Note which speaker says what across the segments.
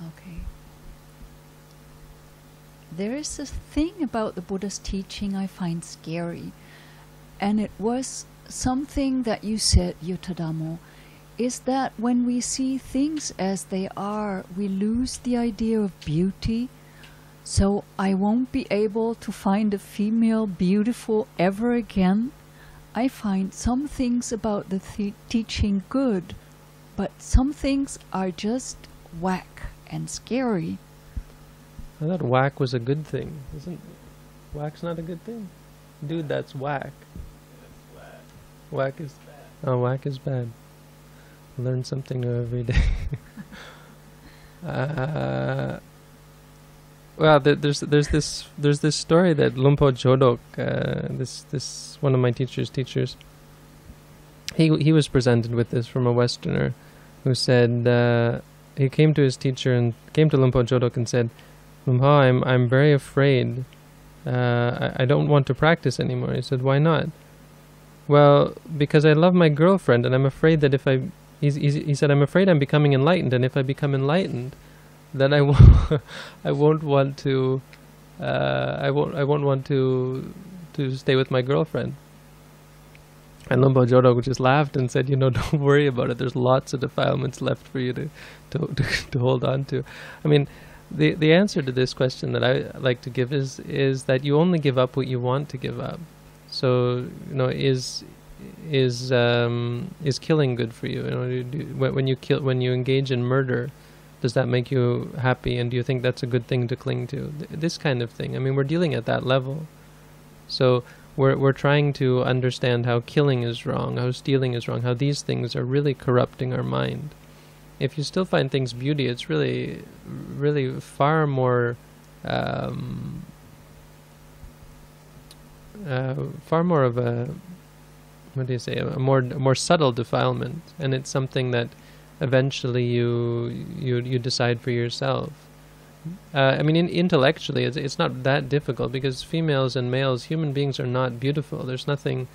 Speaker 1: Okay. There is a thing about the Buddha's teaching I find scary, and it was something that you said, Yuttadhammo, is that when we see things as they are, we lose the idea of beauty. So I won't be able to find a female beautiful ever again. I find some things about the th- teaching good, but some things are just whack and scary.
Speaker 2: I thought whack was a good thing. Isn't whack's not a good thing? Dude, that's whack. Whack is bad. oh whack is bad. Learn something new every day. uh, well, there, there's there's this there's this story that Lumpo Jodok, uh, this this one of my teacher's teachers. He he was presented with this from a Westerner, who said uh, he came to his teacher and came to Lumpo Jodok and said, Lumpo, I'm I'm very afraid. Uh, I, I don't want to practice anymore. He said, Why not? Well, because I love my girlfriend, and I'm afraid that if I, he's, he's, he said, I'm afraid I'm becoming enlightened, and if I become enlightened, then I won't, I won't want to, uh, I won't, I won't want to, to stay with my girlfriend. And Lumpo Jodok just laughed and said, you know, don't worry about it. There's lots of defilements left for you to, to, to, to hold on to. I mean, the the answer to this question that I like to give is is that you only give up what you want to give up. So you know is is um, is killing good for you? You know, do, when you kill when you engage in murder, does that make you happy? And do you think that's a good thing to cling to? Th- this kind of thing. I mean, we're dealing at that level. So we're we're trying to understand how killing is wrong, how stealing is wrong, how these things are really corrupting our mind if you still find things beauty, it's really, really far more, um, uh, far more of a, what do you say, a more, a more subtle defilement, and it's something that eventually you you you decide for yourself. Uh, I mean, in, intellectually, it's, it's not that difficult because females and males, human beings, are not beautiful. There's nothing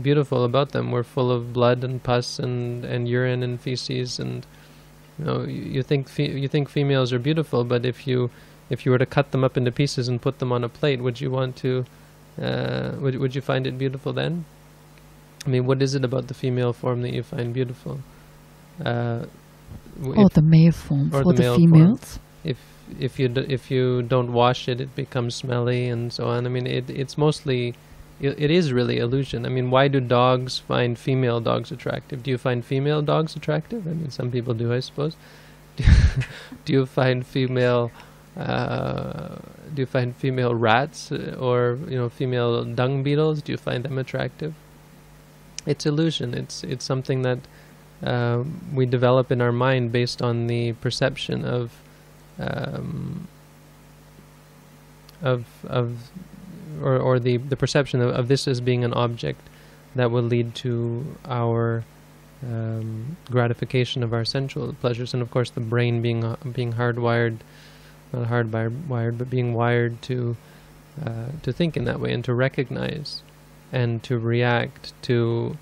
Speaker 2: beautiful about them. We're full of blood and pus and, and urine and feces and you know, you, you think fe- you think females are beautiful, but if you if you were to cut them up into pieces and put them on a plate, would you want to? Uh, would would you find it beautiful then? I mean, what is it about the female form that you find beautiful? Uh,
Speaker 1: or the male form
Speaker 2: or
Speaker 1: for
Speaker 2: the,
Speaker 1: the, females.
Speaker 2: Form. If if you d- if you don't wash it, it becomes smelly and so on. I mean, it it's mostly it, is really illusion. I mean, why do dogs find female dogs attractive? Do you find female dogs attractive? I mean, some people do, I suppose. do you find female uh, do you find female rats uh, or you know female dung beetles? Do you find them attractive? It's illusion. It's it's something that uh, we develop in our mind based on the perception of um, of of or, or the, the perception of, of this as being an object that will lead to our um, gratification of our sensual pleasures, and of course the brain being uh, being hardwired, not hardwired, but being wired to uh, to think in that way and to recognize and to react to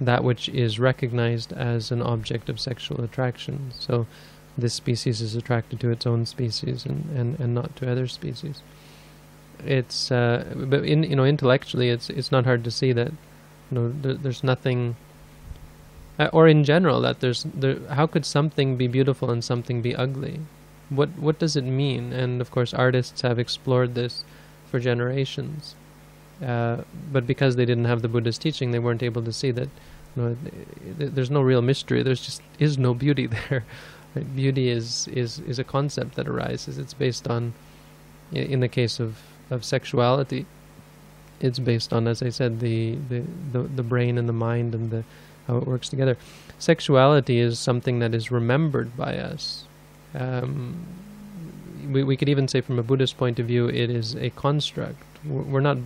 Speaker 2: that which is recognized as an object of sexual attraction. So this species is attracted to its own species and, and, and not to other species. It's uh, but in you know intellectually it's it's not hard to see that you know there, there's nothing uh, or in general that there's there how could something be beautiful and something be ugly? What what does it mean? And of course artists have explored this for generations. Uh, but because they didn't have the Buddha's teaching they weren't able to see that you know, there's no real mystery. There's just is no beauty there right? beauty is is is a concept that arises it's based on in the case of of sexuality, it's based on, as I said, the, the, the, the brain and the mind and the how it works together. Sexuality is something that is remembered by us. Um, we, we could even say from a Buddhist point of view, it is a construct. We're not,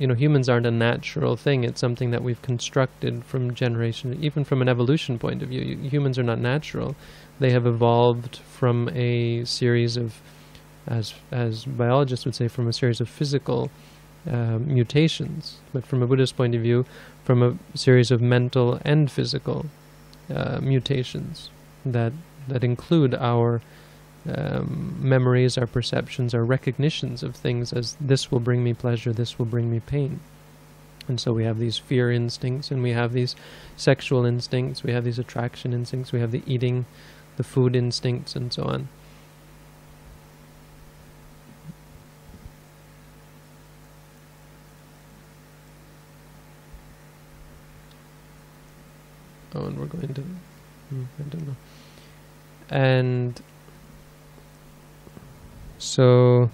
Speaker 2: you know, humans aren't a natural thing. It's something that we've constructed from generation, even from an evolution point of view. Humans are not natural. They have evolved from a series of as as biologists would say, from a series of physical uh, mutations, but from a Buddhist point of view, from a series of mental and physical uh, mutations that that include our um, memories, our perceptions, our recognitions of things as this will bring me pleasure, this will bring me pain. And so we have these fear instincts, and we have these sexual instincts, we have these attraction instincts, we have the eating, the food instincts, and so on. Oh, and we're going to. Hmm, I don't know. And so.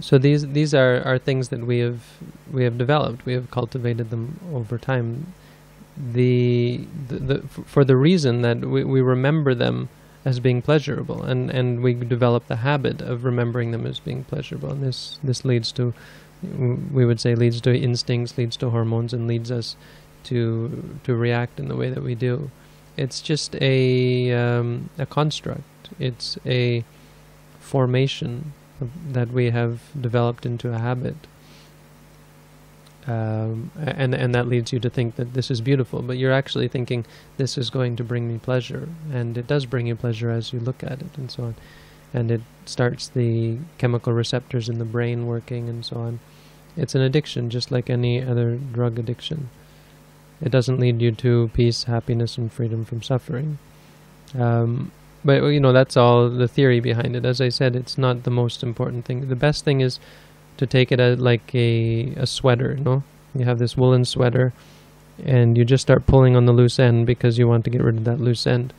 Speaker 2: So these these are, are things that we have we have developed. We have cultivated them over time. The, the, the for the reason that we, we remember them as being pleasurable, and, and we develop the habit of remembering them as being pleasurable. And this this leads to we would say leads to instincts, leads to hormones, and leads us to to react in the way that we do. It's just a um, a construct. It's a formation that we have developed into a habit, um, and and that leads you to think that this is beautiful. But you're actually thinking this is going to bring me pleasure, and it does bring you pleasure as you look at it, and so on. And it starts the chemical receptors in the brain working, and so on. It's an addiction, just like any other drug addiction. It doesn't lead you to peace, happiness, and freedom from suffering. Um, but you know that's all the theory behind it. As I said, it's not the most important thing. The best thing is to take it as like a a sweater. You know, you have this woolen sweater, and you just start pulling on the loose end because you want to get rid of that loose end,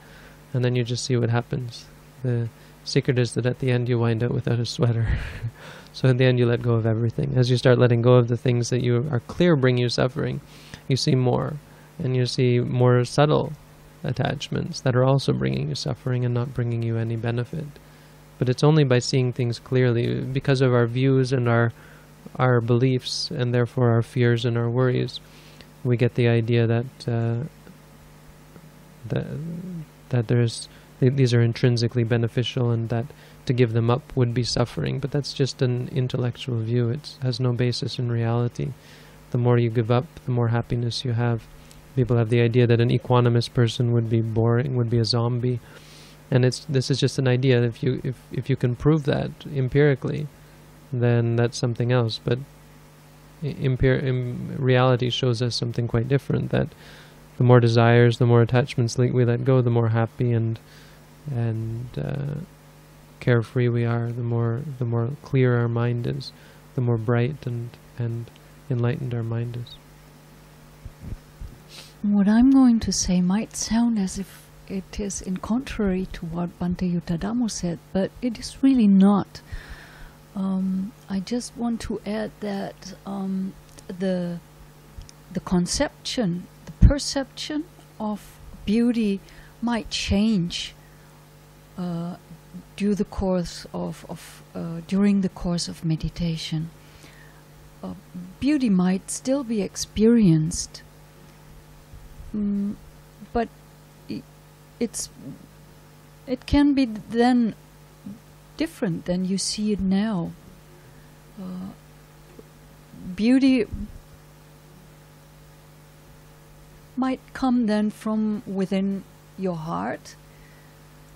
Speaker 2: and then you just see what happens. The secret is that at the end you wind up without a sweater. So in the end, you let go of everything. As you start letting go of the things that you are clear bring you suffering, you see more, and you see more subtle attachments that are also bringing you suffering and not bringing you any benefit. But it's only by seeing things clearly, because of our views and our our beliefs, and therefore our fears and our worries, we get the idea that uh, that that there's th- these are intrinsically beneficial and that to give them up would be suffering, but that's just an intellectual view. It has no basis in reality. The more you give up, the more happiness you have. People have the idea that an equanimous person would be boring, would be a zombie, and it's this is just an idea. If you if if you can prove that empirically, then that's something else. But impir- reality shows us something quite different. That the more desires, the more attachments we let go, the more happy and and uh, carefree we are, the more the more clear our mind is, the more bright and and enlightened our mind is.
Speaker 1: What I'm going to say might sound as if it is in contrary to what Bhante Yuttadhammo said, but it is really not. Um, I just want to add that um, the the conception, the perception of beauty might change uh, due the course of, of uh, during the course of meditation. Uh, beauty might still be experienced, mm, but it's it can be then different than you see it now. Uh, beauty might come then from within your heart,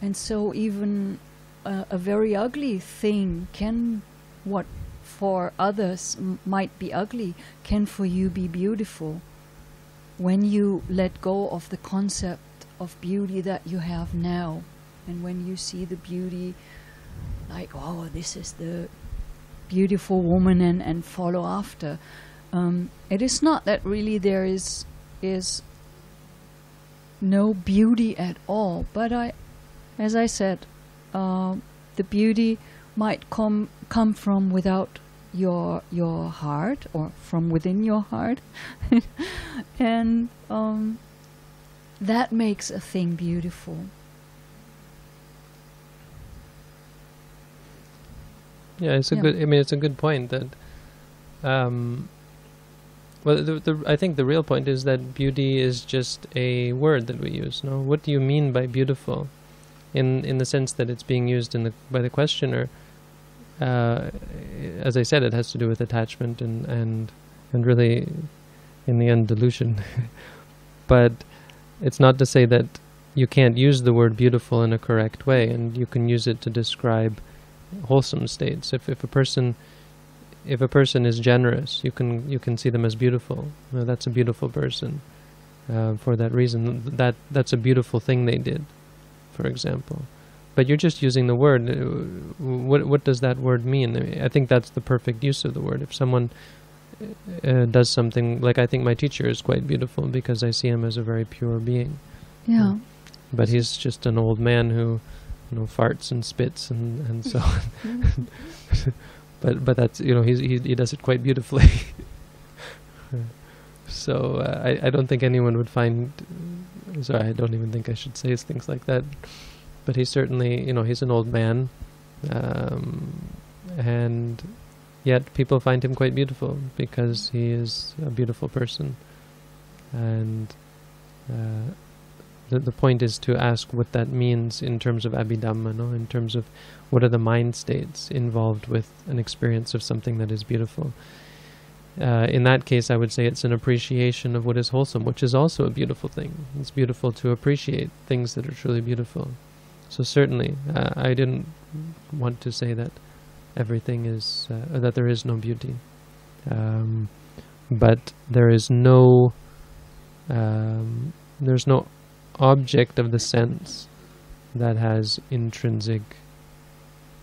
Speaker 1: and so even a, a very ugly thing can, what for others might be ugly, can for you be beautiful. When you let go of the concept of beauty that you have now, and when you see the beauty, like, oh, this is the beautiful woman, and, and follow after. Um, it is not that really there is is no beauty at all, but I, as I said, uh, the beauty might come come from without your your heart or from within your heart, and um, that makes a thing beautiful.
Speaker 2: Yeah, it's a yeah. good. I mean, it's a good point that. Um, well, the, the, I think the real point is that beauty is just a word that we use. No, what do you mean by beautiful? in in the sense that it's being used in the by the questioner. Uh, as I said, it has to do with attachment and and and really, in the end, delusion. but it's not to say that you can't use the word beautiful in a correct way, and you can use it to describe wholesome states. If if a person if a person is generous, you can you can see them as beautiful. You know, that's a beautiful person. Uh, for that reason, that that's a beautiful thing they did, for example. But you're just using the word. Uh, What what does that word mean? I think that's the perfect use of the word. If someone uh, does something like I think my teacher is quite beautiful because I see him as a very pure being.
Speaker 1: Yeah.
Speaker 2: But he's just an old man who, you know, farts and spits and and so on. but but that's you know he's, he he does it quite beautifully. so uh, I I don't think anyone would find. Sorry, I don't even think I should say things like that. But he's certainly you know he's an old man, um, and yet people find him quite beautiful because he is a beautiful person, and. Uh, the, the point is to ask what that means in terms of abhidhamma, no? in terms of what are the mind states involved with an experience of something that is beautiful. Uh, in that case, I would say it's an appreciation of what is wholesome, which is also a beautiful thing. It's beautiful to appreciate things that are truly beautiful. So certainly, uh, I didn't want to say that everything is uh, that there is no beauty, um, but there is no um, there's no object of the sense that has intrinsic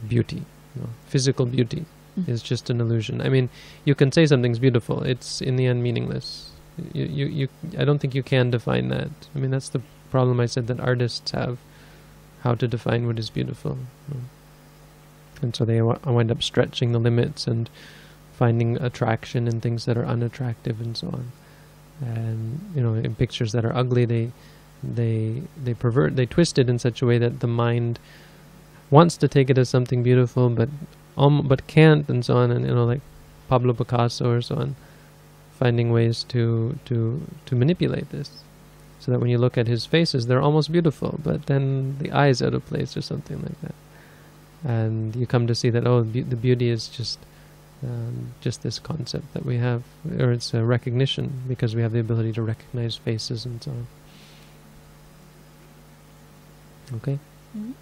Speaker 2: beauty. You know, physical beauty
Speaker 1: Mm.
Speaker 2: is just an illusion. I mean, you can say something's beautiful; it's in the end meaningless. You, you, you. I don't think you can define that. I mean, that's the problem I said that artists have: how to define what is beautiful. And so they wind up stretching the limits and finding attraction in things that are unattractive and so on. And you know, in pictures that are ugly, they they they pervert they twist it in such a way that the mind wants to take it as something beautiful but um but can't and so on and you know like Pablo Picasso or so on finding ways to to to manipulate this so that when you look at his faces they're almost beautiful but then the eyes out of place or something like that and you come to see that oh the beauty is just um, just this concept that we have or it's a recognition because we have the ability to recognize faces and so on Okay.
Speaker 1: Mhm.